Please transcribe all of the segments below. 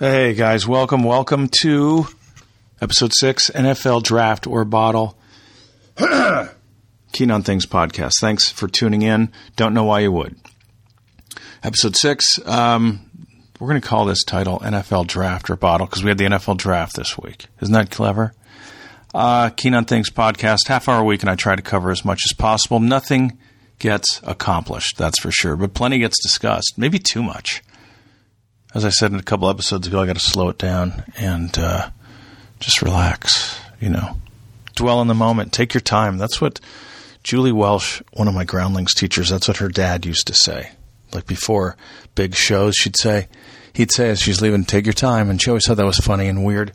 Hey guys, welcome, welcome to episode six, NFL Draft or Bottle. Keen on Things podcast. Thanks for tuning in. Don't know why you would. Episode six, um, we're going to call this title NFL Draft or Bottle because we had the NFL Draft this week. Isn't that clever? Uh, Keen on Things podcast, half hour a week, and I try to cover as much as possible. Nothing gets accomplished, that's for sure, but plenty gets discussed. Maybe too much as I said in a couple episodes ago, I got to slow it down and uh, just relax. You know, dwell in the moment. Take your time. That's what Julie Welsh, one of my groundlings teachers, that's what her dad used to say. Like before big shows, she'd say, he'd say as she's leaving, "Take your time," and she always thought that was funny and weird.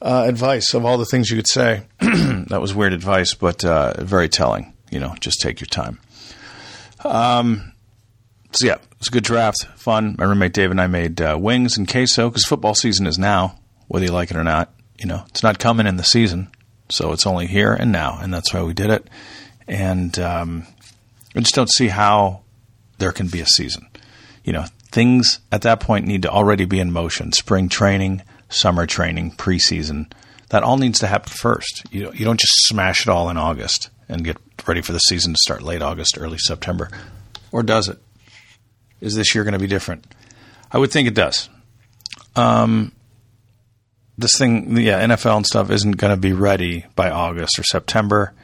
Uh, advice of all the things you could say, that was weird advice, but uh, very telling. You know, just take your time. Um, so yeah, it was a good draft, fun. My roommate Dave and I made uh, wings and queso because football season is now, whether you like it or not. You know, it's not coming in the season, so it's only here and now, and that's why we did it. And um, I just don't see how there can be a season. You know, things at that point need to already be in motion. Spring training, summer training, preseason. That all needs to happen first. You you don't just smash it all in August and get ready for the season to start late August, early September, or does it? Is this year going to be different? I would think it does. Um, this thing, yeah, NFL and stuff isn't going to be ready by August or September.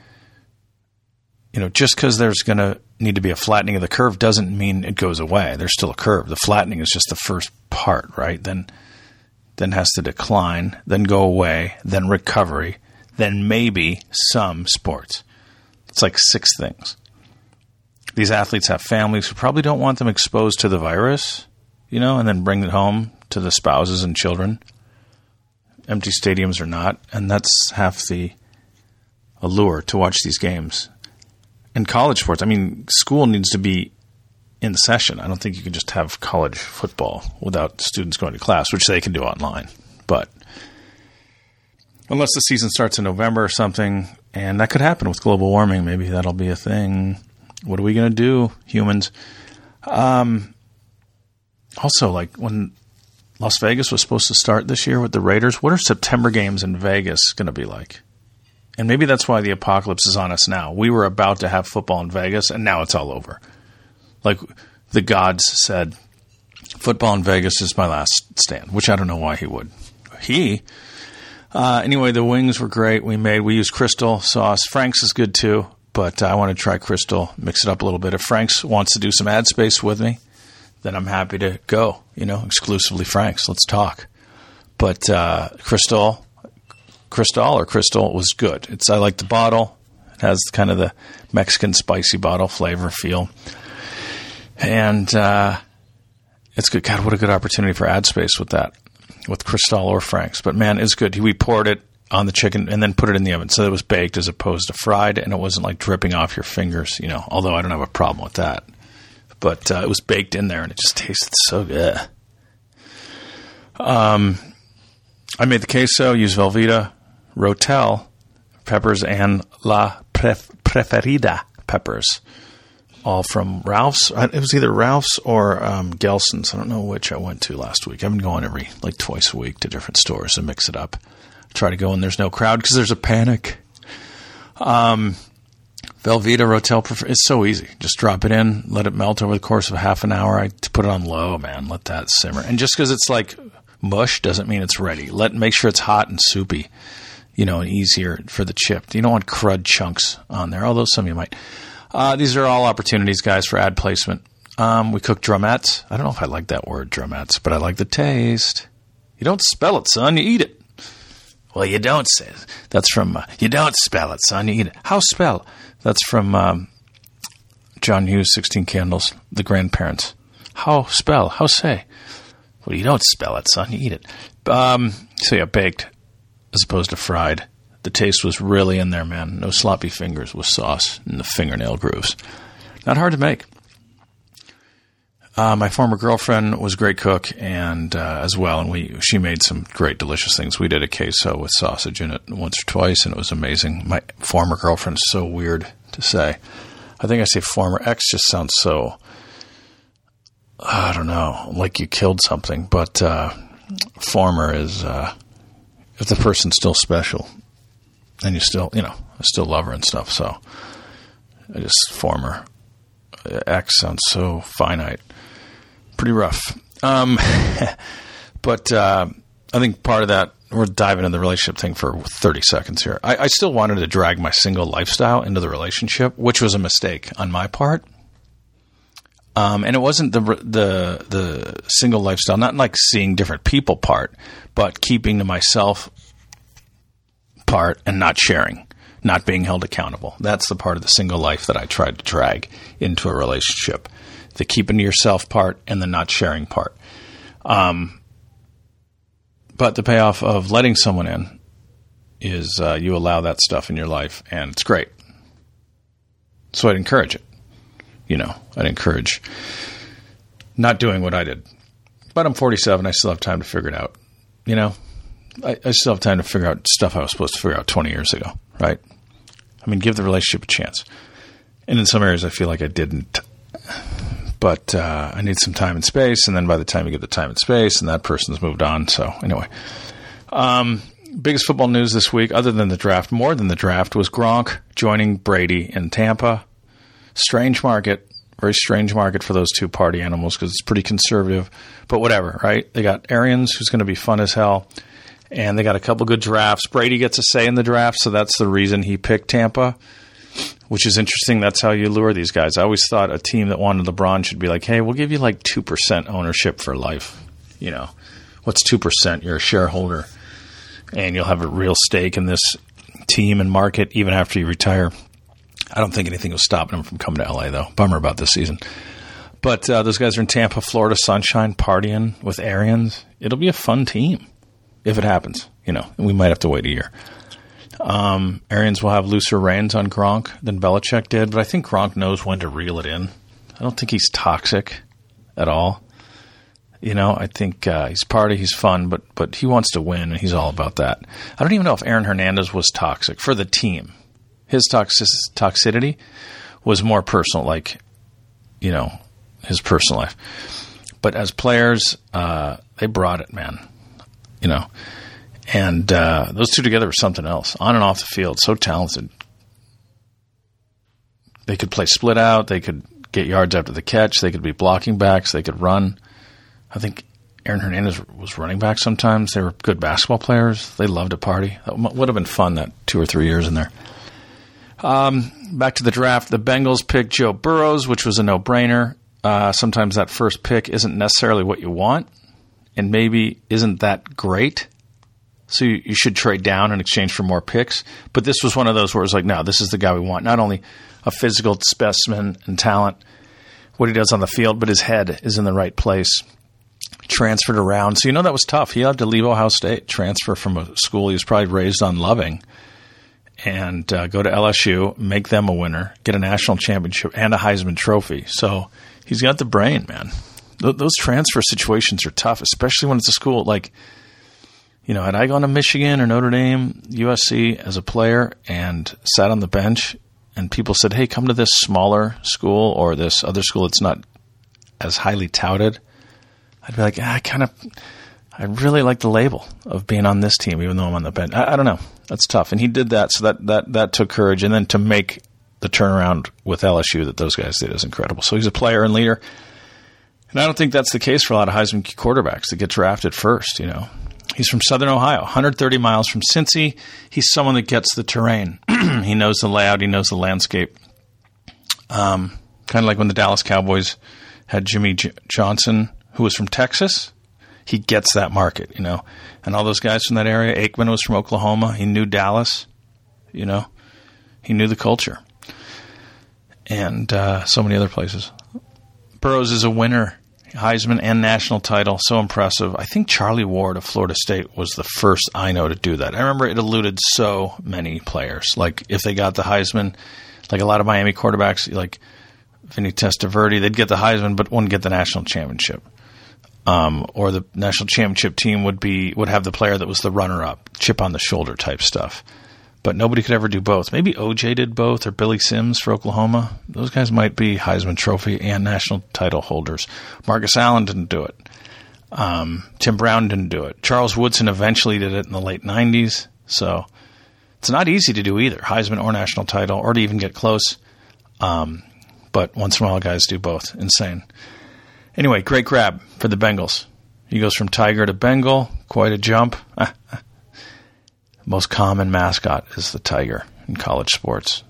You know, just because there's going to need to be a flattening of the curve doesn't mean it goes away. There's still a curve. The flattening is just the first part, right? Then, then has to decline, then go away, then recovery, then maybe some sports. It's like six things these athletes have families who probably don't want them exposed to the virus, you know, and then bring it home to the spouses and children. Empty stadiums or not, and that's half the allure to watch these games. And college sports, I mean, school needs to be in session. I don't think you can just have college football without students going to class, which they can do online. But unless the season starts in November or something, and that could happen with global warming, maybe that'll be a thing. What are we going to do, humans? Um, also, like when Las Vegas was supposed to start this year with the Raiders, what are September games in Vegas going to be like? And maybe that's why the apocalypse is on us now. We were about to have football in Vegas, and now it's all over. Like the gods said, football in Vegas is my last stand, which I don't know why he would. He. Uh, anyway, the wings were great. We made, we used crystal sauce. Frank's is good too but I want to try Crystal, mix it up a little bit. If Frank's wants to do some ad space with me, then I'm happy to go. You know, exclusively Frank's. Let's talk. But uh, Crystal, Crystal or Crystal was good. It's I like the bottle. It has kind of the Mexican spicy bottle flavor feel, and uh, it's good. God, what a good opportunity for ad space with that, with Crystal or Frank's. But man, it's good. We poured it on the chicken and then put it in the oven. So it was baked as opposed to fried, and it wasn't like dripping off your fingers, you know, although I don't have a problem with that. But uh, it was baked in there and it just tasted so good. Um, I made the queso, used Velveeta, Rotel peppers, and La Pref- Preferida peppers. All from Ralph's. It was either Ralph's or um, Gelson's. I don't know which I went to last week. I've been going every, like, twice a week to different stores to mix it up try to go when there's no crowd because there's a panic. Um, Velveeta Rotel, it's so easy. Just drop it in, let it melt over the course of half an hour. I put it on low, man. Let that simmer. And just because it's like mush doesn't mean it's ready. Let make sure it's hot and soupy, you know, and easier for the chip. You don't want crud chunks on there, although some of you might. Uh, these are all opportunities, guys, for ad placement. Um, we cook drumettes. I don't know if I like that word, drumettes, but I like the taste. You don't spell it, son. You eat it. Well, you don't say. That's from uh, you don't spell it, son. You. How spell? That's from um, John Hughes, Sixteen Candles. The grandparents. How spell? How say? Well, you don't spell it, son. You eat it. Um, so yeah, baked as opposed to fried. The taste was really in there, man. No sloppy fingers with sauce in the fingernail grooves. Not hard to make. Uh, my former girlfriend was a great cook, and uh, as well, and we she made some great delicious things. We did a queso with sausage in it once or twice, and it was amazing. My former girlfriend's so weird to say. I think I say former ex just sounds so. I don't know, like you killed something, but uh, former is uh, if the person's still special and you still, you know, still love her and stuff. So I just former X sounds so finite, pretty rough. Um, but uh, I think part of that we're diving into the relationship thing for 30 seconds here. I, I, still wanted to drag my single lifestyle into the relationship, which was a mistake on my part. Um, and it wasn't the the the single lifestyle, not like seeing different people part, but keeping to myself part and not sharing, not being held accountable. That's the part of the single life that I tried to drag into a relationship, the keeping to yourself part and the not sharing part. Um, but the payoff of letting someone in is uh, you allow that stuff in your life, and it's great. So I'd encourage it. You know, I'd encourage not doing what I did. But I'm 47. I still have time to figure it out. You know, I, I still have time to figure out stuff I was supposed to figure out 20 years ago, right? I mean, give the relationship a chance. And in some areas, I feel like I didn't but uh, I need some time and space. And then by the time you get the time and space, and that person's moved on. So anyway, um, biggest football news this week, other than the draft, more than the draft, was Gronk joining Brady in Tampa. Strange market, very strange market for those two party animals because it's pretty conservative. But whatever, right? They got Arians, who's going to be fun as hell. And they got a couple good drafts. Brady gets a say in the draft, so that's the reason he picked Tampa which is interesting. That's how you lure these guys. I always thought a team that wanted LeBron should be like, hey, we'll give you like 2% ownership for life. You know, what's 2%? You're a shareholder and you'll have a real stake in this team and market even after you retire. I don't think anything was stopping him from coming to LA, though. Bummer about this season. But uh, those guys are in Tampa, Florida, sunshine, partying with Arians. It'll be a fun team if it happens, you know, we might have to wait a year. Um, Arians will have looser reins on Gronk than Belichick did, but I think Gronk knows when to reel it in. I don't think he's toxic at all. You know, I think uh, he's party, he's fun, but but he wants to win, and he's all about that. I don't even know if Aaron Hernandez was toxic for the team. His toxic toxicity was more personal, like you know, his personal life. But as players, uh, they brought it, man. You know, and uh, those two together were something else, on and off the field. So talented. They could play split out. They could get yards after the catch. They could be blocking backs. They could run. I think Aaron Hernandez was running back sometimes. They were good basketball players. They loved to party. That would have been fun that two or three years in there. Um, back to the draft. The Bengals picked Joe Burrows, which was a no brainer. Uh, sometimes that first pick isn't necessarily what you want, and maybe isn't that great. So you, you, should trade down in exchange for more picks. But this was one of those where it's like, no, this is the guy we want. Not only a physical specimen and talent, what he does on the field, but his head is in the right place. Transferred around. So you know that was tough. He had to leave Ohio State, transfer from a school he was probably raised on loving, and uh, go to LSU, make them a winner, get a national championship and a Heisman Trophy. So he's got the brain, man. Th- those transfer situations are tough, especially when it's a school like – you know, had I gone to Michigan or Notre Dame, USC as a player and sat on the bench and people said, hey, come to this smaller school or this other school that's not as highly touted, I'd be like, ah, I kind of, I really like the label of being on this team, even though I'm on the bench. I, I don't know. That's tough. And he did that. So that, that, that took courage. And then to make the turnaround with LSU that those guys did is incredible. So he's a player and leader. And I don't think that's the case for a lot of Heisman quarterbacks that get drafted first, you know. He's from Southern Ohio, 130 miles from Cincy. He's someone that gets the terrain. he knows the layout. He knows the landscape. Um, kind of like when the Dallas Cowboys had Jimmy J- Johnson, who was from Texas. He gets that market, you know. And all those guys from that area. Aikman was from Oklahoma. He knew Dallas, you know. He knew the culture. And uh, so many other places. Burrows is a winner Heisman and national title. So impressive. I think Charlie Ward of Florida State was the first I know to do that. I remember it eluded so many players. Like if they got the Heisman, like a lot of Miami quarterbacks, like Vinny Testaverde, they'd get the Heisman but wouldn't get the national championship. Um, or the national championship team would be would have the player that was the runner up, chip on the shoulder type stuff but nobody could ever do both. Maybe OJ did both, or Billy Sims for Oklahoma. Those guys might be Heisman Trophy and national title holders. Marcus Allen didn't do it. Um, Tim Brown didn't do it. Charles Woodson eventually did it in the late 90s. So it's not easy to do either, Heisman or national title, or to even get close. Um, but once in a while, guys do both. Insane. Anyway, great grab for the Bengals. He goes from Tiger to Bengal, quite a jump. Most common mascot is the Tiger in college sports.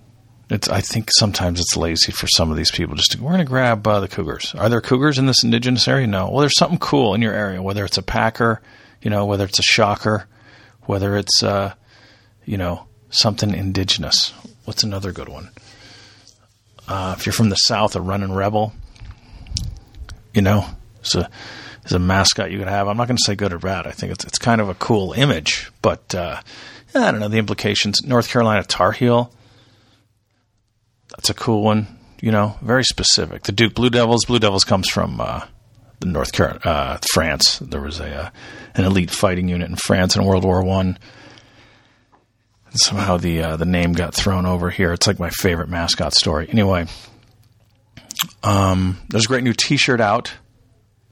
It's, I think sometimes it's lazy for some of these people just to, we're going to grab uh, the Cougars. Are there Cougars in this indigenous area? No. Well, there's something cool in your area, whether it's a Packer, you know, whether it's a Shocker, whether it's, uh, you know, something indigenous. What's another good one? Uh, if you're from the South, a running rebel, you know, it's a, it's a mascot you could have. I'm not going to say good or bad. I think it's, it's kind of a cool image, but, uh, I don't know the implications. North Carolina Tar Heel that's a cool one. You know, very specific. The Duke Blue Devils. Blue Devils comes from uh, the North Carolina, uh, France. There was a uh, an elite fighting unit in France in World War One. Somehow the uh, the name got thrown over here. It's like my favorite mascot story. Anyway, um, there's a great new T-shirt out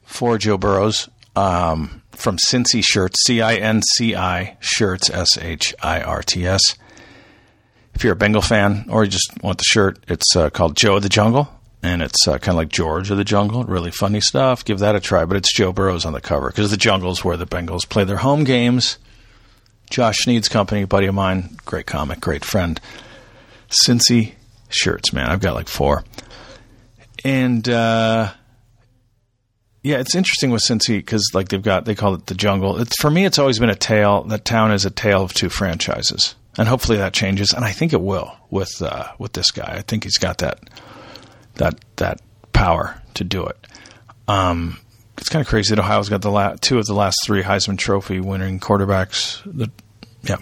for Joe Burrows um, from Cincy Shirts, C I N C I Shirts, S H I R T S if you're a Bengal fan or you just want the shirt, it's uh, called Joe of the Jungle, and it's uh, kind of like George of the Jungle. Really funny stuff. Give that a try. But it's Joe Burrows on the cover because the Jungle's where the Bengals play their home games. Josh Sneed's company, buddy of mine, great comic, great friend. Cincy shirts, man. I've got like four. And uh, yeah, it's interesting with Cincy because like they've got they call it the jungle. It's, for me, it's always been a tale. That town is a tale of two franchises and hopefully that changes. And I think it will with uh, with this guy. I think he's got that that that power to do it. Um, it's kind of crazy that Ohio's got the la- two of the last three Heisman Trophy winning quarterbacks. The, yeah,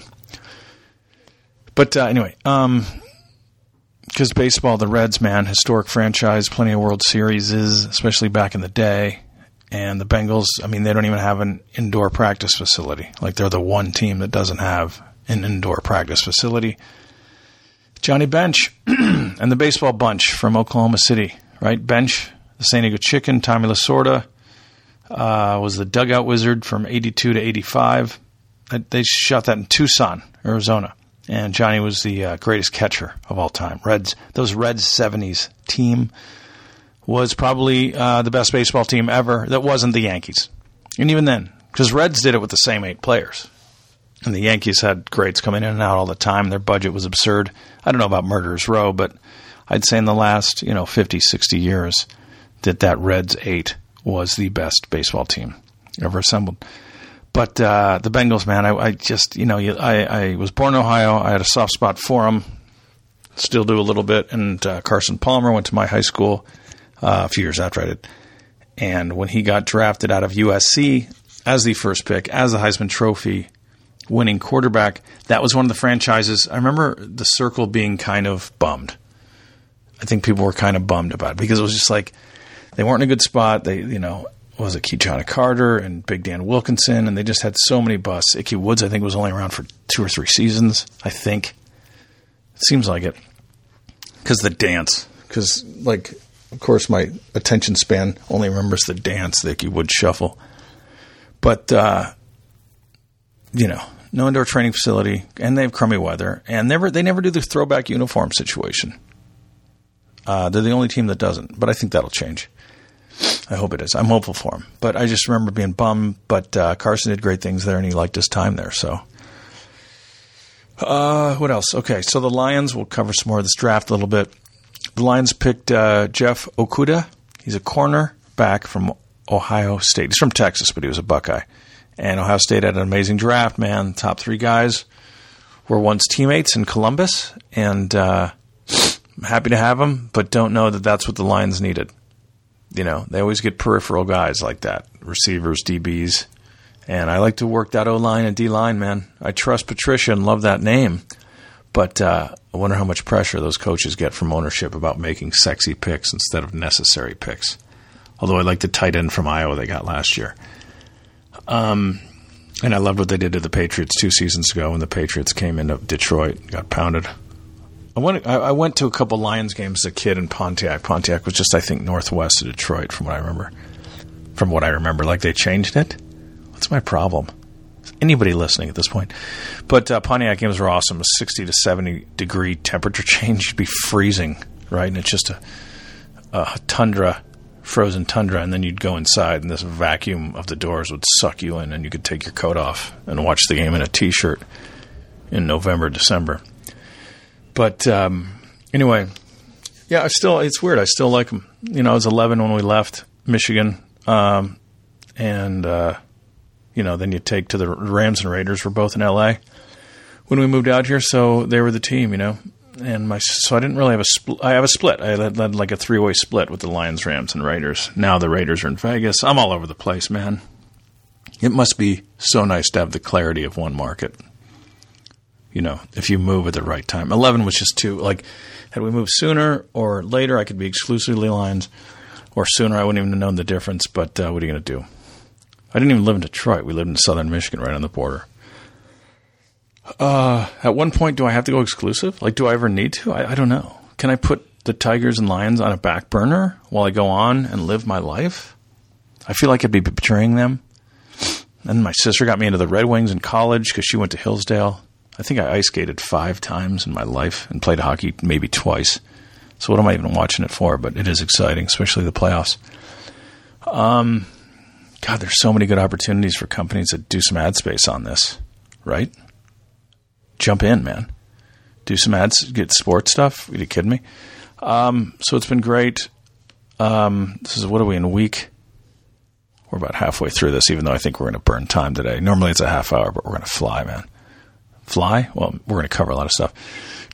but uh, anyway, um, because baseball, the Reds, man, historic franchise, plenty of World Series, especially back in the day. And the Bengals, I mean, they don't even have an indoor practice facility. Like they're the one team that doesn't have an indoor practice facility. Johnny Bench and the baseball bunch from Oklahoma City, right? Bench, the San Diego Chicken, Tommy Lasorda uh, was the dugout wizard from 82 to 85. They shot that in Tucson, Arizona. And Johnny was the uh, greatest catcher of all time. Reds, those Reds 70s team was probably uh, the best baseball team ever that wasn't the Yankees. And even then, because Reds did it with the same eight players. And the Yankees had greats coming in and out all the time. Their budget was absurd. I don't know about Murderers Row, but I'd say in the last, you know, 50, 60 years that that Reds 8 was the best baseball team ever assembled. But uh, the Bengals, man, I, I just, you know, I, I, was born in Ohio. I had a soft spot for them. Still do a little bit. And uh, Carson Palmer went to my high school uh, a few years after I did. And when he got drafted out of USC as the first pick, as the Heisman Trophy winning quarterback. That was one of the franchises. I remember the circle being kind of bummed. I think people were kind of bummed about it because it was just like they weren't in a good spot. They, you know, was it Ki-Jana Carter and Big Dan Wilkinson, and they just had so many busts. Ickey Woods, I think, was only around for two or three seasons. I think it seems like it because the dance. Because like, of course, my attention span only remembers the dance, the Woods shuffle. But uh, you know, no indoor training facility, and they have crummy weather, and never they never do the throwback uniform situation. Uh, they're the only team that doesn't, but I think that'll change. I hope it is. I'm hopeful for him, but I just remember being bummed. But uh, Carson did great things there, and he liked his time there. So, uh, what else? Okay, so the Lions. We'll cover some more of this draft a little bit. The Lions picked uh, Jeff Okudah. He's a corner back from Ohio State. He's from Texas, but he was a Buckeye. And Ohio State had an amazing draft, man. Top three guys were once teammates in Columbus, and uh, I'm happy to have them, but don't know that that's what the Lions needed. You know, they always get peripheral guys like that, receivers, DBs, and I like to work that O line and D line, man. I trust Patricia and love that name, but uh, I wonder how much pressure those coaches get from ownership about making sexy picks instead of necessary picks. Although I like the tight end from Iowa they got last year. Um, and I loved what they did to the Patriots two seasons ago when the Patriots came into Detroit, got pounded. I went, I went to a couple Lions games as a kid in Pontiac. Pontiac was just, I think, northwest of Detroit, from what I remember. from what I remember. Like they changed it. What's my problem? Anybody listening at this point? But uh, Pontiac games were awesome. A 60 to 70 degree temperature change. You'd be freezing, right? And it's just a, a tundra, frozen tundra. And then you'd go inside, and this vacuum of the doors would suck you in, and you could take your coat off and watch the game in a t shirt in November, December. But um, anyway, yeah, I still, it's weird. I still like them. You know, I was 11 when we left Michigan. Um, and, uh, you know, then you take to the Rams and Raiders were both in LA when we moved out here. So they were the team, you know, and my, so I didn't really have a split. I have a split. I had, had like a three way split with the Lions, Rams, and Raiders. Now the Raiders are in Vegas. I'm all over the place, man. It must be so nice to have the clarity of one market. You know, if you move at the right time. 11 was just too, like, had we moved sooner or later, I could be exclusively Lions, or sooner, I wouldn't even have known the difference. But uh, what are you going to do? I didn't even live in Detroit. We lived in southern Michigan, right on the border. Uh, at one point, do I have to go exclusive? Like, do I ever need to? I, I don't know. Can I put the Tigers and Lions on a back burner while I go on and live my life? I feel like I'd be betraying them. And my sister got me into the Red Wings in college because she went to Hillsdale. I think I ice skated five times in my life and played hockey maybe twice. So what am I even watching it for? But it is exciting, especially the playoffs. Um, God, there's so many good opportunities for companies that do some ad space on this, right? Jump in, man. Do some ads, get sports stuff. Are you kidding me? Um, so it's been great. Um, this is what are we in week? We're about halfway through this, even though I think we're going to burn time today. Normally it's a half hour, but we're going to fly, man fly. Well, we're going to cover a lot of stuff.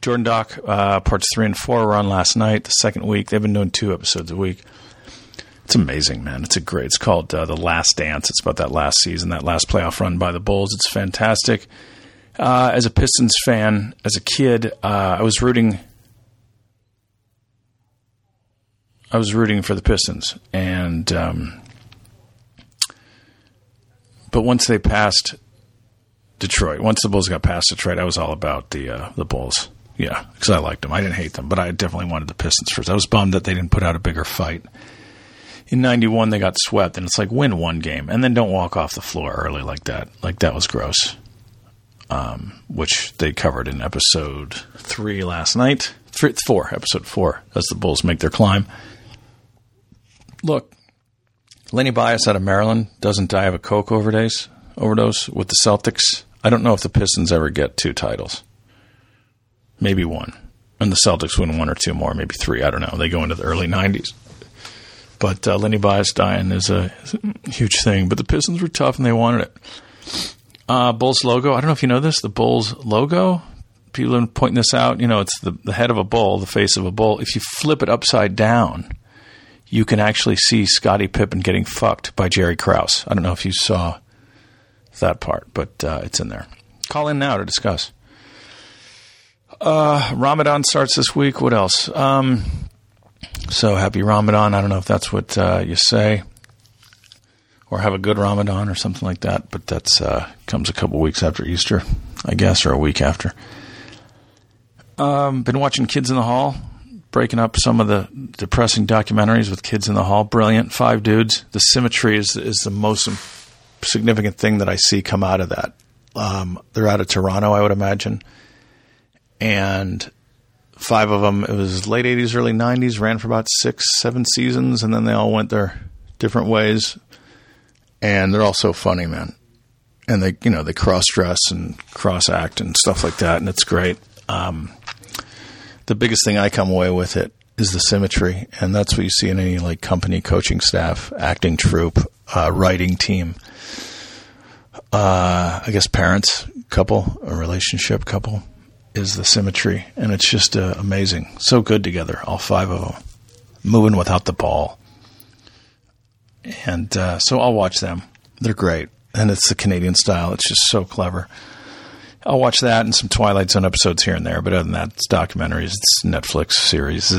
Jordan Doc, uh, parts three and four were on last night, the second week. They've been doing two episodes a week. It's amazing, man. It's a great. It's called uh, The Last Dance. It's about that last season, that last playoff run by the Bulls. It's fantastic. Uh, as a Pistons fan, as a kid, uh, I was rooting. I was rooting for the Pistons, and um, but once they passed Detroit. Once the Bulls got past Detroit, I was all about the uh, the Bulls. Yeah, because I liked them. I didn't hate them, but I definitely wanted the Pistons first. I was bummed that they didn't put out a bigger fight. In '91, they got swept, and it's like win one game and then don't walk off the floor early like that. Like that was gross. Um, which they covered in episode three last night. Three, four, episode four, as the Bulls make their climb. Look, Lenny Bias out of Maryland doesn't die of a coke overdose overdose with the Celtics. I don't know if the Pistons ever get two titles. Maybe one. And the Celtics win one or two more, maybe three. I don't know. They go into the early 90s. But uh, Lenny Bias dying is a, is a, huge thing. But the Pistons were tough and they wanted it. Uh, Bulls logo. I don't know if you know this. The Bulls logo. People have been pointing this out. You know, it's the, the head of a bull, the face of a bull. If you flip it upside down, you can actually see Scottie Pippen getting fucked by Jerry Krause. I don't know if you saw that part, but uh, it's in there. Call in now to discuss. Uh, Ramadan starts this week. What else? Um, so happy Ramadan. I don't know if that's what uh, you say, or have a good Ramadan or something like that. But that's uh, comes a couple weeks after Easter, I guess, or a week after. Um, been watching Kids in the Hall, breaking up some of the depressing documentaries with Kids in the Hall. Brilliant, five dudes. The symmetry is is the most significant thing that I see come out of that. Um, they're out of Toronto, I would imagine, and five of them. It was late '80s, early '90s. Ran for about six, seven seasons, and then they all went their different ways. And they're all so funny, man. And they, you know, they cross dress and cross act and stuff like that, and it's great. Um, the biggest thing I come away with it is the symmetry, and that's what you see in any like company, coaching staff, acting troupe, uh, writing team uh, I guess parents couple, a relationship couple, is the symmetry, and it's just uh, amazing. So good together, all five of them, moving without the ball, and uh, so I'll watch them. They're great, and it's the Canadian style. It's just so clever. I'll watch that and some Twilight Zone episodes here and there, but other than that, it's documentaries, it's Netflix series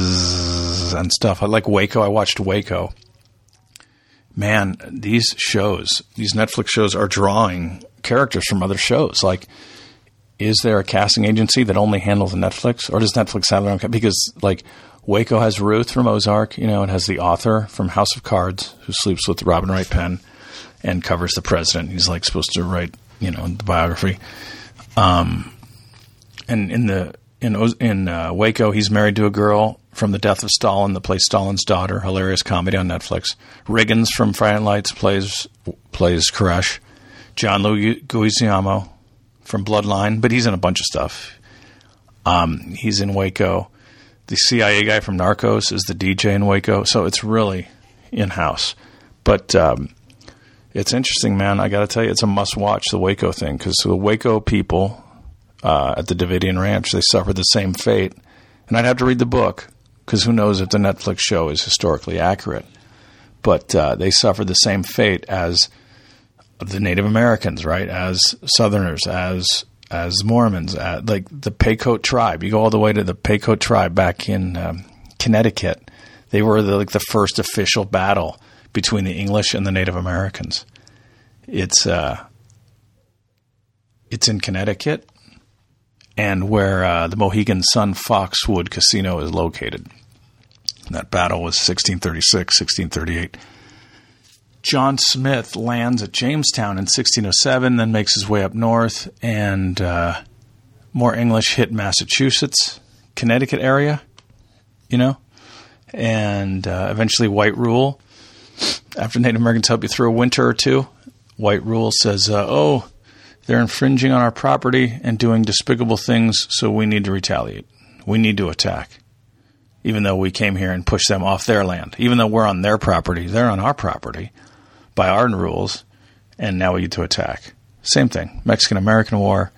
and stuff. I like Waco. I watched Waco man, these shows, these Netflix shows are drawing characters from other shows. Like, is there a casting agency that only handles Netflix, or does Netflix have their own? Because like Waco has Ruth from Ozark. You know, it has the author from House of Cards who sleeps with Robin Wright Penn and covers the president. He's like supposed to write, you know, the biography. Um, and in the in in uh, Waco, he's married to a girl from the Death of Stalin that plays Stalin's daughter. Hilarious comedy on Netflix. Riggins from Friday Night Lights plays plays Koresh. John Leguizamo from Bloodline, but he's in a bunch of stuff. Um, he's in Waco. The CIA guy from Narcos is the DJ in Waco, so it's really in house. But um, it's interesting, man. I got to tell you, it's a must watch the Waco thing because the Waco people uh, at the Davidian Ranch they suffered the same fate, and I'd have to read the book because who knows if the Netflix show is historically accurate. But uh, they suffered the same fate as the Native Americans, right? As Southerners, as as Mormons, uh, like the Pequot tribe. You go all the way to the Pequot tribe back in um, Connecticut. They were the, like the first official battle between the English and the Native Americans. It's uh, it's in Connecticut, and where uh, the Mohegan Sun Foxwood Casino is located. that battle was 1636, 1638. John Smith lands at Jamestown in 1607, then makes his way up north, and uh, more English hit Massachusetts, Connecticut area, you know, and uh, eventually white rule. After Native Americans help you through a winter or two, white rule says, uh, "Oh, they're infringing on our property and doing despicable things, so we need to retaliate. We need to attack." Even though we came here and pushed them off their land, even though we're on their property, they're on our property by our rules, and now we get to attack. Same thing. Mexican American War.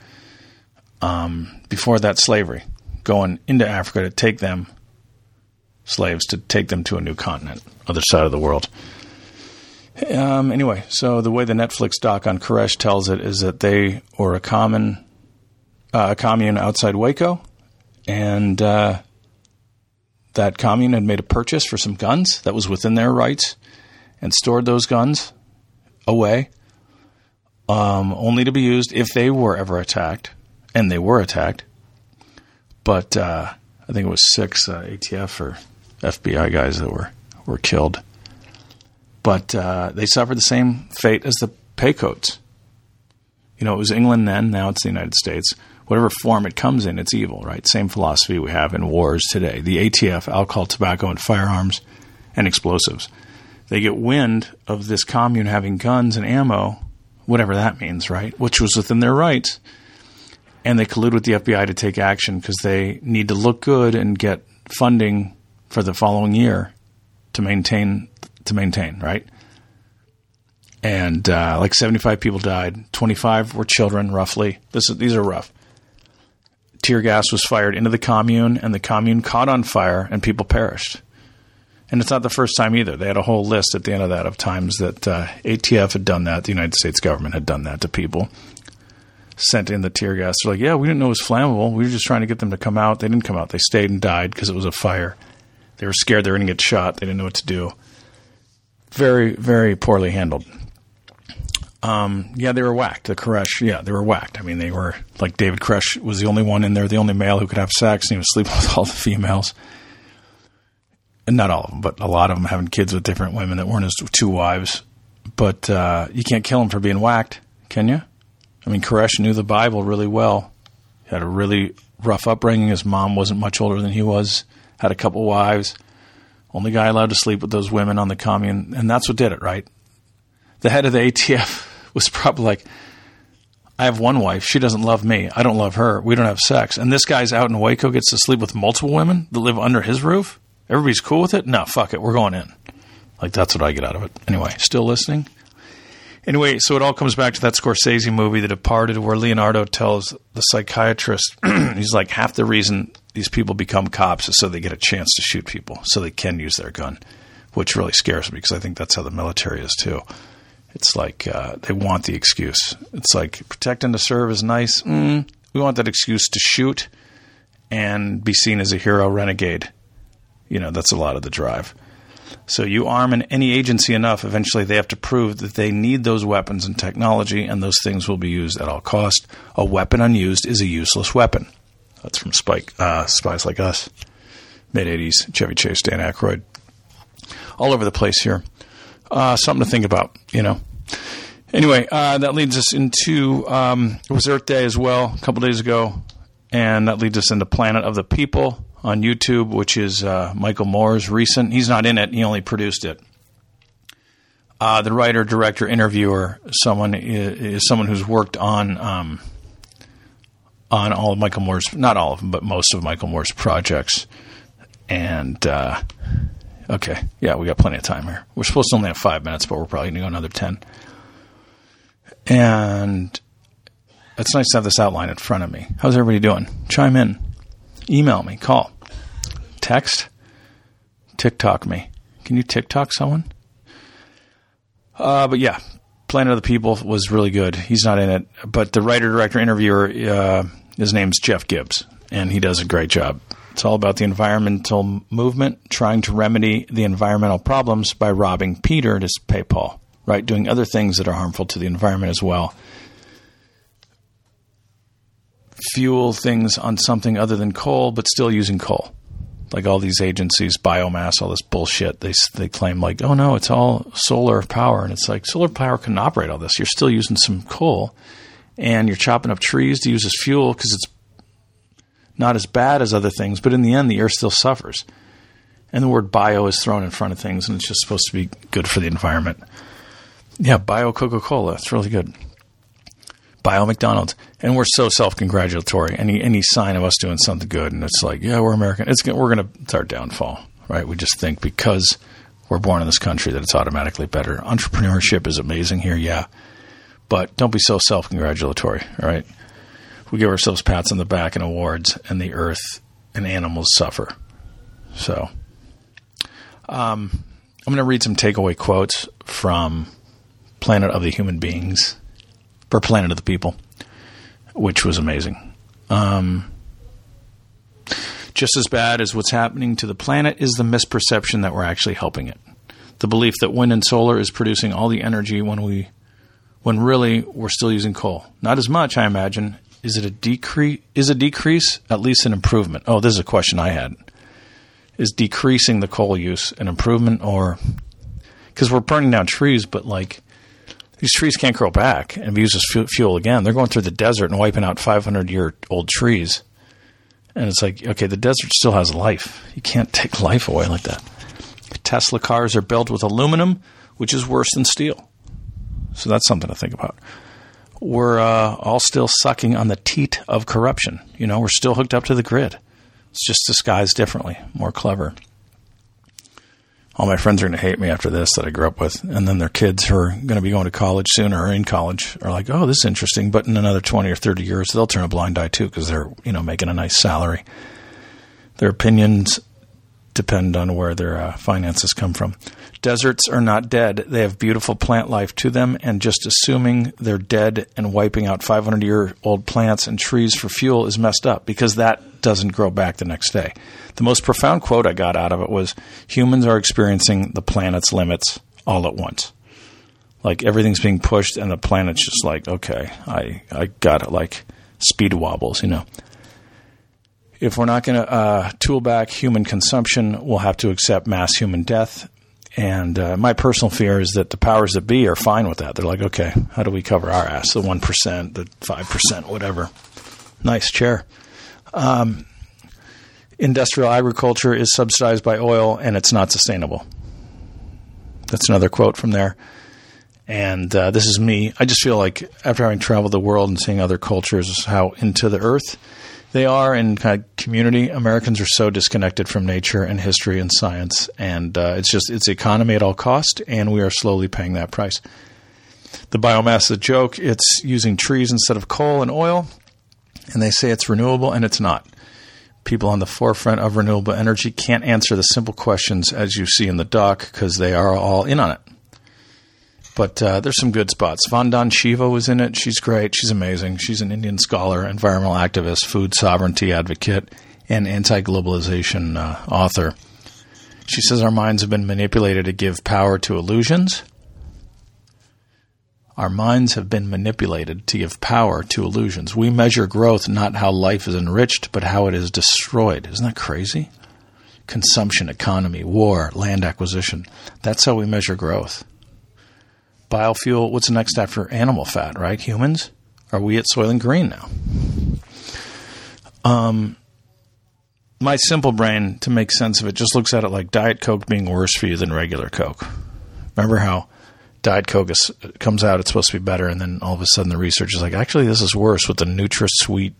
Um, before that, slavery. Going into Africa to take them, slaves, to take them to a new continent, other side of the world. Um, anyway, so the way the Netflix doc on Koresh tells it is that they were a common, uh, a commune outside Waco, and uh, that commune had made a purchase for some guns that was within their rights and stored those guns away, um, only to be used if they were ever attacked, and they were attacked. But uh, I think it was six uh, ATF or FBI guys that were were killed. But uh, they suffered the same fate as the Pequots. You know, it was England then. Now it's the United States. Whatever form it comes in, it's evil, right? Same philosophy we have in wars today. The ATF, alcohol, tobacco, and firearms, and explosives they get wind of this commune having guns and ammo, whatever that means, right? Which was within their rights. And they collude with the FBI to take action because they need to look good and get funding for the following year to maintain to maintain, right? And uh, like 75 people died. 25 were children, roughly. This is, these are rough. Tear gas was fired into the commune, and the commune caught on fire, and people perished. And it's not the first time either. They had a whole list at the end of that of times that uh, ATF had done that, the United States government had done that to people. Sent in the tear gas. They're like, yeah, we didn't know it was flammable. We were just trying to get them to come out. They didn't come out. They stayed and died because it was a fire. They were scared they were going to get shot. They didn't know what to do. Very, very poorly handled. Um, yeah, they were whacked. The Koresh, yeah, they were whacked. I mean, they were like David Koresh was the only one in there, the only male who could have sex, and he was sleeping with all the females not all of them, but a lot of them having kids with different women that weren't his two wives. But uh, you can't kill him for being whacked, can you? I mean, Koresh knew the Bible really well. He had a really rough upbringing. His mom wasn't much older than he was. Had a couple wives. Only guy allowed to sleep with those women on the commune, and that's what did it, right? The head of the ATF was probably like, I have one wife. She doesn't love me. I don't love her. We don't have sex. And this guy's out in Waco gets to sleep with multiple women that live under his roof. Everybody's cool with it? No, fuck it. We're going in. Like, that's what I get out of it. Anyway, still listening? Anyway, so it all comes back to that Scorsese movie, The Departed, where Leonardo tells the psychiatrist, he's like, half the reason these people become cops is so they get a chance to shoot people, so they can use their gun, which really scares me because I think that's how the military is too. It's like uh, they want the excuse. It's like protect and to serve is nice. Mm, we want that excuse to shoot and be seen as a hero renegade you know, that's a lot of the drive. So you arm an, any agency enough, eventually they have to prove that they need those weapons and technology, and those things will be used at all cost. A weapon unused is a useless weapon. That's from Spike, uh, Spies Like Us. mid 80s, Chevy Chase, Dan Aykroyd. All over the place here. Uh, something to think about, you know. Anyway, uh, that leads us into um, it was Earth Day as well a couple days ago, and that leads us into Planet of the People on YouTube, which is uh, Michael Moore's recent. He's not in it; he only produced it. Uh, the writer, director, interviewer, someone is, is someone who's worked on um, on all of Michael Moore's, not all of them, but most of Michael Moore's projects. And uh, okay, yeah, we got plenty of time here. We're supposed to only have five minutes, but we're probably going to go another ten. And it's nice to have this outline in front of me. How's everybody doing? Chime in, email me, call, text, TikTok me. Can you TikTok someone? Uh, but yeah, Planet of the People was really good. He's not in it, but the writer, director, interviewer, uh, his name's Jeff Gibbs, and he does a great job. It's all about the environmental movement trying to remedy the environmental problems by robbing Peter to pay Paul, right? Doing other things that are harmful to the environment as well. Fuel things on something other than coal, but still using coal like all these agencies, biomass, all this bullshit. They they claim like, oh no, it's all solar power, and it's like solar power can operate all this. You're still using some coal, and you're chopping up trees to use as fuel because it's not as bad as other things. But in the end, the earth still suffers. And the word bio is thrown in front of things, and it's just supposed to be good for the environment. Yeah, bio Coca Cola. It's really good. Bio McDonald's, and we're so self-congratulatory. Any any sign of us doing something good, and it's like, yeah, we're American. It's we're gonna it's our downfall, right? We just think because we're born in this country that it's automatically better. Entrepreneurship is amazing here, yeah, but don't be so self-congratulatory, all right? We give ourselves pats on the back and awards, and the earth and animals suffer. So, um, I'm going to read some takeaway quotes from Planet of the Human Beings for Planet of the People, which was amazing. Um, just as bad as what's happening to the planet is the misperception that we're actually helping it. The belief that wind and solar is producing all the energy when we when really we're still using coal. Not as much, I imagine. Is it a decrease? Is a decrease at least an improvement? Oh, this is a question I had. Is decreasing the coal use an improvement, or because we're burning down trees, but like these trees can't grow back and be used as fuel again. They're going through the desert and wiping out 500 year old trees. And it's like, okay, the desert still has life. You can't take life away like that. Tesla cars are built with aluminum, which is worse than steel. So that's something to think about. We're uh, all still sucking on the teat of corruption. You know, we're still hooked up to the grid. It's just disguised differently, more clever all my friends are going to hate me after this that I grew up with. And then their kids who are going to be going to college soon or in college are like, oh, this is interesting. But in another 20 or 30 years, they'll turn a blind eye too because they're, you know, making a nice salary. Their opinions depend on where their uh, finances come from. Deserts are not dead. They have beautiful plant life to them, and just assuming they're dead and wiping out 500 year old plants and trees for fuel is messed up because that doesn't grow back the next day. The most profound quote I got out of it was humans are experiencing the planet's limits all at once. Like everything's being pushed, and the planet's just like, okay, I, I got it, like speed wobbles, you know if we're not going to uh, tool back human consumption, we'll have to accept mass human death and uh, my personal fear is that the powers that be are fine with that. They're like, okay, how do we cover our ass? The 1%, the 5%, whatever. Nice chair. Um, industrial agriculture is subsidized by oil and it's not sustainable. That's another quote from there. And uh, this is me. I just feel like after having traveled the world and seeing other cultures, how into the earth they are in kind of community. Americans are so disconnected from nature and history and science, and uh, it's just it's economy at all cost, and we are slowly paying that price. The biomass is a joke. It's using trees instead of coal and oil, and they say it's renewable, and it's not. People on the forefront of renewable energy can't answer the simple questions as you see in the doc because they are all in on it. But uh, there's some good spots. Vandana Shiva was in it. She's great. She's amazing. She's an Indian scholar, environmental activist, food sovereignty advocate, and anti globalization uh, author. She says our minds have been manipulated to give power to illusions. Our minds have been manipulated to give power to illusions. We measure growth not how life is enriched, but how it is destroyed. Isn't that crazy? consumption, economy, war, land acquisition. That's how we measure growth. Biofuel, what's next after animal fat, right? Humans? Are we at Soylent Green now? Um, my simple brain, to make sense of it, just looks at it like Diet Coke being worse for you than regular Coke. Remember how Diet Coke is, comes out, it's supposed to be better, and then all of a sudden the research is like, actually, this is worse with the NutraSweet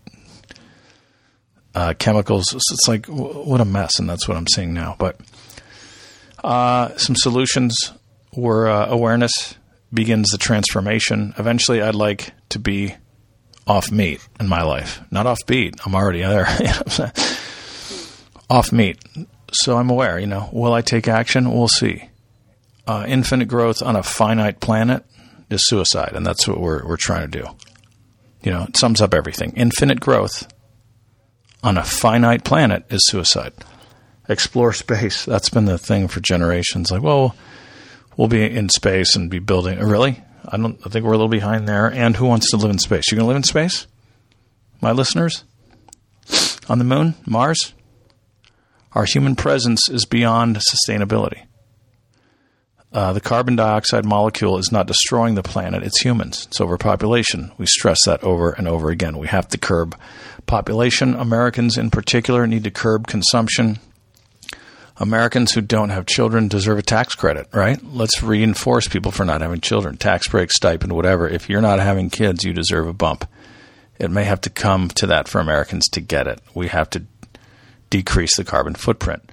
uh, chemicals. It's like, what a mess, and that's what I'm seeing now. But uh, some solutions were uh, awareness begins the transformation. Eventually, I'd like to be off meat in my life, not off beat. I'm already there. off meat. So I'm aware, you know, will I take action? We'll see. Uh, infinite growth on a finite planet is suicide, and that's what we're, we're trying to do. You know, it sums up everything. Infinite growth on a finite planet is suicide. Explore space. That's been the thing for generations. Like, well, we'll be in space and be building. Really? I don't. I think we're a little behind there. And who wants to live in space? You going to live in space? My listeners, on the moon, Mars. Our human presence is beyond sustainability. Uh, the carbon dioxide molecule is not destroying the planet, it's humans. It's overpopulation. We stress that over and over again. We have to curb population. Americans, in particular, need to curb consumption. Americans who don't have children deserve a tax credit, right? Let's reinforce people for not having children. Tax break, stipend, whatever. If you're not having kids, you deserve a bump. It may have to come to that for Americans to get it. We have to decrease the carbon footprint.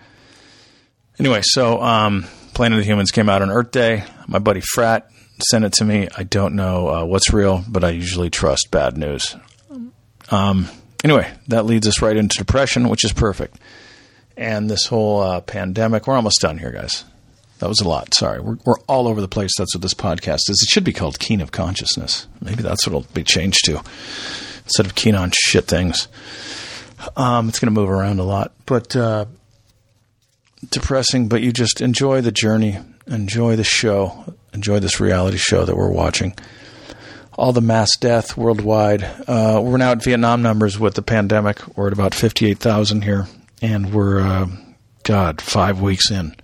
Anyway, so um, Planet of the Humans came out on Earth Day. My buddy Frat sent it to me. I don't know uh, what's real, but I usually trust bad news. Um, anyway, that leads us right into depression, which is perfect. And this whole uh, pandemic, we're almost done here, guys. That was a lot. Sorry. We're, we're all over the place. That's what this podcast is. It should be called Keen of Consciousness. Maybe that's what it'll be changed to instead of keen on shit things. Um, it's going to move around a lot. But uh, depressing, but you just enjoy the journey, enjoy the show, enjoy this reality show that we're watching. All the mass death worldwide. Uh, we're now at Vietnam numbers with the pandemic. We're at about 58,000 here, and we're, uh, God, five weeks in.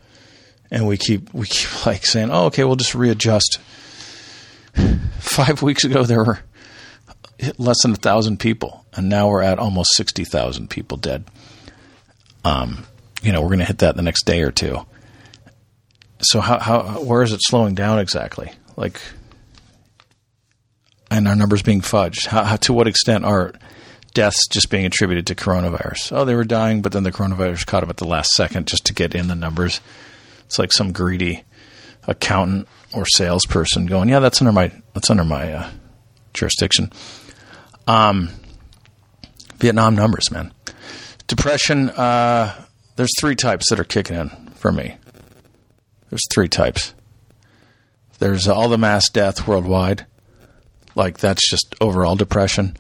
And we keep we keep like saying, "Oh, okay, we'll just readjust." Five weeks ago, there were less than a thousand people, and now we're at almost sixty thousand people dead. Um, you know, we're going to hit that the next day or two. So how how where is it slowing down exactly? Like, and our numbers being fudged. How, how, to what extent are deaths just being attributed to coronavirus? Oh, they were dying, but then the coronavirus caught them at the last second just to get in the numbers. It's like some greedy accountant or salesperson going, "Yeah, that's under my that's under my uh, jurisdiction." Um, Vietnam numbers, man. Depression. Uh, there's three types that are kicking in for me. There's three types. There's all the mass death worldwide, like that's just overall depression,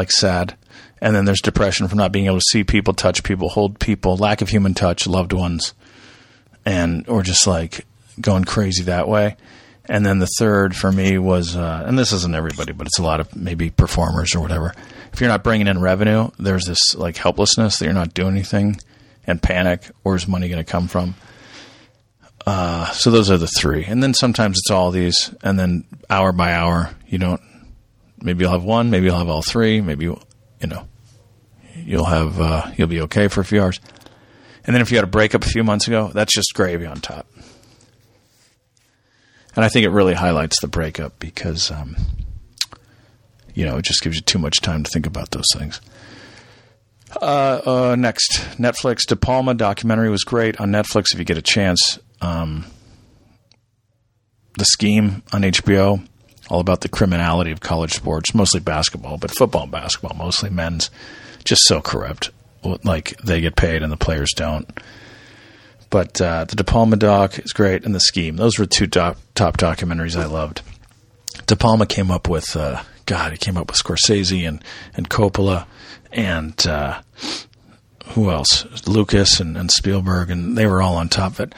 like sad. And then there's depression from not being able to see people, touch people, hold people, lack of human touch, loved ones, and or just like going crazy that way. And then the third for me was, uh, and this isn't everybody, but it's a lot of maybe performers or whatever. If you're not bringing in revenue, there's this like helplessness that you're not doing anything and panic. Where's money going to come from? Uh, so those are the three, and then sometimes it's all these, and then hour by hour, you don't. Maybe you'll have one, maybe you'll have all three, maybe you, know, you'll have uh, you'll be okay for a few hours, and then if you had a breakup a few months ago, that's just gravy on top. And I think it really highlights the breakup because, um, you know, it just gives you too much time to think about those things. Uh, uh, next, Netflix. De Palma documentary was great on Netflix if you get a chance. Um, the Scheme on HBO, all about the criminality of college sports, mostly basketball, but football and basketball, mostly men's. Just so corrupt. Like they get paid and the players don't. But uh, the De Palma doc is great, and the Scheme. Those were two top, top documentaries I loved. De Palma came up with, uh, God, he came up with Scorsese and, and Coppola and uh, who else? Lucas and, and, Spielberg, and they were all on top of it.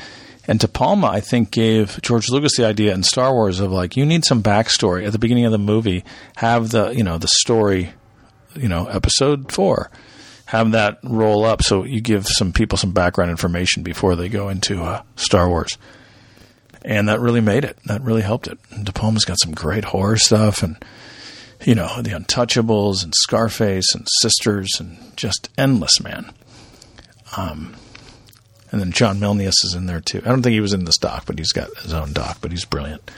And De Palma, I think, gave George Lucas the idea in Star Wars of like, you need some backstory at the beginning of the movie. Have the you know the story, you know, episode four. have that roll up so you give some people some background information before they go into uh, Star Wars. And that really made it. That really helped it. And De Palma's got some great horror stuff and, you know, The Untouchables and Scarface and Sisters and just endless, man. Um, and then John Milius is in there too. I don't think he was in this doc, but he's got his own doc, but he's brilliant.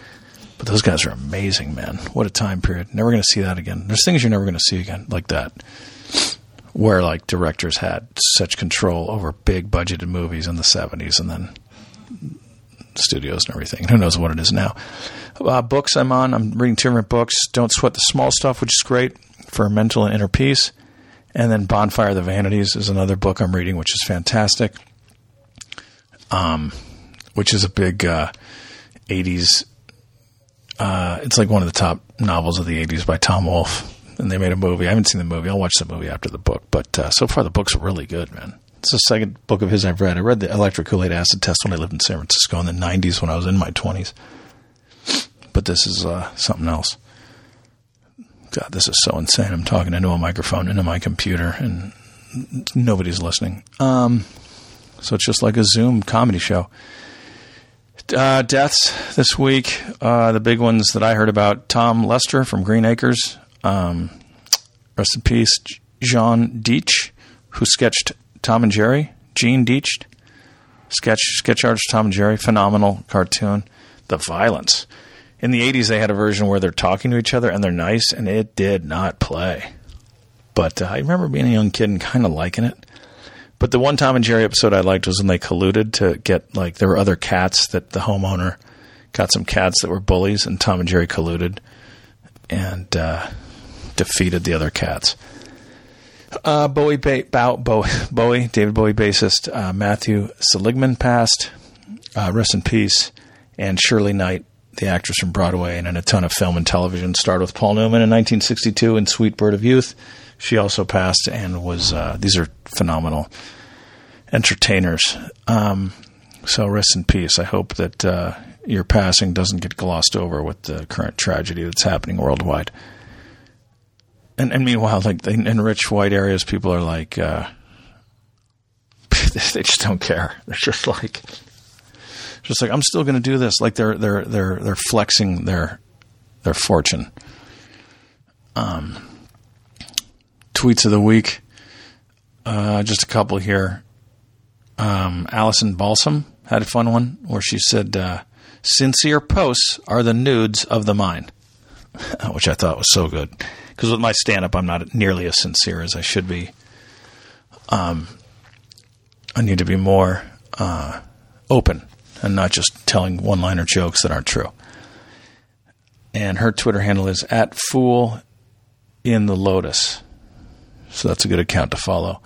But those guys are amazing, man. What a time period. Never going to see that again. There's things you're never going to see again like that where like directors had such control over big budgeted movies in the 70s and then studios and everything. Who knows what it is now? Uh, books I'm on. I'm reading two different books. Don't Sweat the Small Stuff, which is great for mental and inner peace. And then Bonfire of the Vanities is another book I'm reading, which is fantastic. Um, which is a big uh, 80s. Uh, it's like one of the top novels of the 80s by Tom Wolfe and they made a movie. I haven't seen the movie. I'll watch the movie after the book. But uh, so far, the book's really good, man. It's the second book of his I've read. I read the Electric Kool Aid Acid Test when I lived in San Francisco in the 90s when I was in my 20s. But this is uh, something else. God, this is so insane. I'm talking into a microphone, into my computer, and nobody's listening. Um, so it's just like a Zoom comedy show. Uh, deaths this week. Uh, the big ones that I heard about Tom Lester from Green Acres um, rest in peace, Gene Deitch, who sketched Tom and Jerry. Gene Deitch, sketch sketch artist Tom and Jerry, phenomenal cartoon. The violence in the '80s, they had a version where they're talking to each other and they're nice, and it did not play. But uh, I remember being a young kid and kind of liking it. But the one Tom and Jerry episode I liked was when they colluded to get like there were other cats that the homeowner got some cats that were bullies, and Tom and Jerry colluded, and uh, defeated the other cats. Uh, Bowie, ba- Bow, Bowie, Bowie, David Bowie bassist uh, Matthew Seligman passed. Uh, rest in peace. And Shirley Knight, the actress from Broadway and in a ton of film and television, starred with Paul Newman in 1962 in Sweet Bird of Youth. She also passed and was. Uh, these are phenomenal entertainers. Um, so rest in peace. I hope that uh, your passing doesn't get glossed over with the current tragedy that's happening worldwide and, and meanwhile, like in rich white areas, people are like, uh, they just don't care. They're just like, just like I'm still going to do this. Like they're they're they're they're flexing their their fortune. Um, tweets of the week. Uh, just a couple here. Um, Allison Balsam had a fun one where she said, uh, "Sincere posts are the nudes of the mind," which I thought was so good because with my stand up, I'm not nearly as sincere as I should be. Um, I need to be more uh, open and not just telling one liner jokes that aren't true. And her Twitter handle is at fool in the lotus. So that's a good account to follow.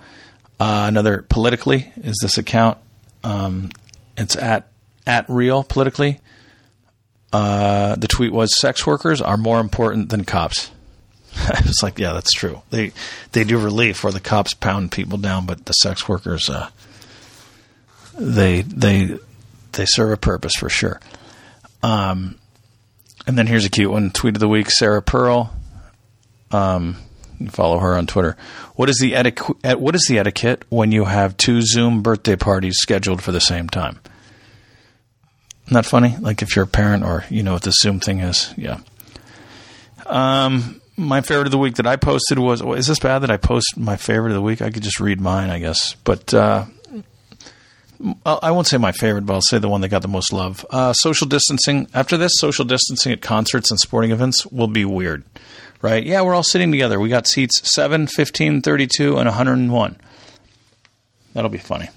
Uh, another politically is this account. Um, it's at at real politically. Uh, the tweet was sex workers are more important than cops. I was like, yeah, that's true. They they do relief where the cops pound people down, but the sex workers, uh, they they they serve a purpose for sure. Um, and then here's a cute one: tweet of the week, Sarah Pearl. Um, follow her on Twitter. What is the etiquette? What is the etiquette when you have two Zoom birthday parties scheduled for the same time? Not funny. Like if you're a parent or you know what the Zoom thing is. Yeah. Um, my favorite of the week that I posted was. Is this bad that I post my favorite of the week? I could just read mine, I guess. But uh, I won't say my favorite, but I'll say the one that got the most love. Uh, social distancing. After this, social distancing at concerts and sporting events will be weird, right? Yeah, we're all sitting together. We got seats 7, 15, 32, and 101. That'll be funny.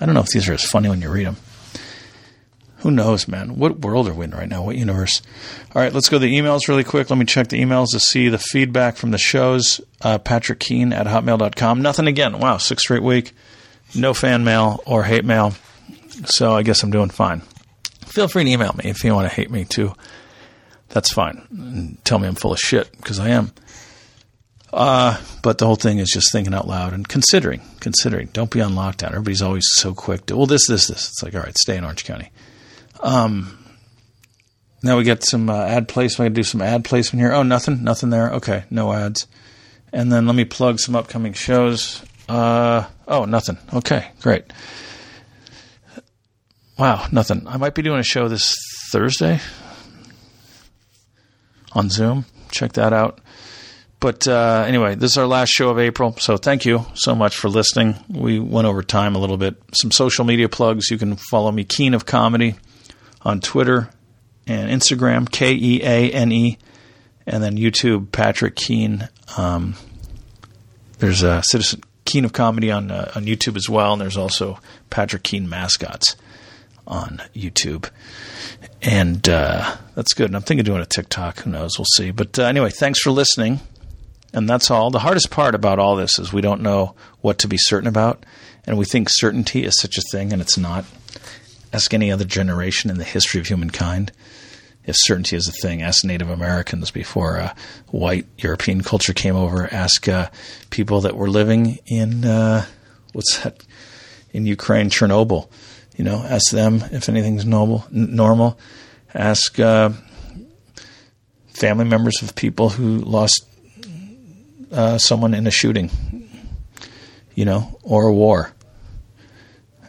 I don't know if these are as funny when you read them who knows, man? What world are we in right now? What universe? All right, let's go to the emails really quick. Let me check the emails to see the feedback from the shows. Uh, Patrick Keane at hotmail.com. Nothing again. Wow, six straight week. No fan mail or hate mail. So I guess I'm doing fine. Feel free to email me if you want to hate me too. That's fine. And tell me I'm full of shit because I am. Uh, but the whole thing is just thinking out loud and considering, considering. Don't be on lockdown. Everybody's always so quick to, well, this, this, this. It's like, all right, stay in Orange County. Um, now we get some uh, ad placement. I do some ad placement here. Oh, nothing, nothing there. Okay, no ads. And then let me plug some upcoming shows. Uh, oh, nothing. Okay, great. Wow, nothing. I might be doing a show this Thursday on Zoom. Check that out. But uh, anyway, this is our last show of April. So thank you so much for listening. We went over time a little bit. Some social media plugs. You can follow me, Keane of Comedy, on Twitter and Instagram, K E A N E, and then YouTube, Patrick Keane. Um, there's a Citizen Keane of Comedy on uh, on YouTube as well, and there's also Patrick Keane mascots on YouTube, and uh, that's good. And I'm thinking of doing a TikTok. Who knows? We'll see. But uh, anyway, thanks for listening, and that's all. The hardest part about all this is we don't know what to be certain about, and we think certainty is such a thing, and it's not. Ask any other generation in the history of humankind if certainty is a thing. Ask Native Americans before uh, white European culture came over. Ask uh, people that were living in uh, what's that in Ukraine, Chernobyl. You know, ask them if anything's normal. Normal. Ask uh, family members of people who lost uh, someone in a shooting. You know, or a war.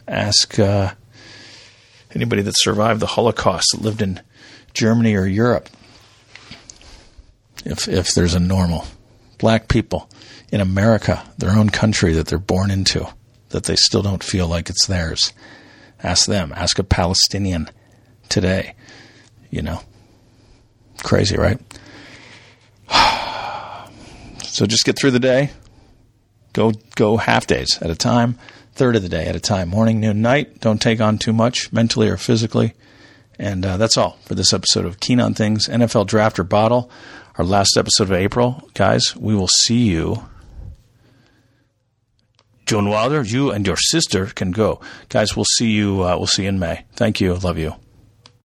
Ask uh, anybody that survived the Holocaust that lived in Germany or Europe. If if there's a normal black people in America, their own country that they're born into, that they still don't feel like it's theirs. Ask them. Ask a Palestinian today. You know, crazy, right? so just get through the day. Go go half days at a time, third of the day at a time, morning, noon, night. Don't take on too much mentally or physically. And uh, that's all for this episode of Keane on Things, NFL Draft or Bottle, our last episode of April. Guys, we will see you. Joan Wilder, you and your sister can go. Guys, we'll see you. Uh, we'll see you in May. Thank you. Love you.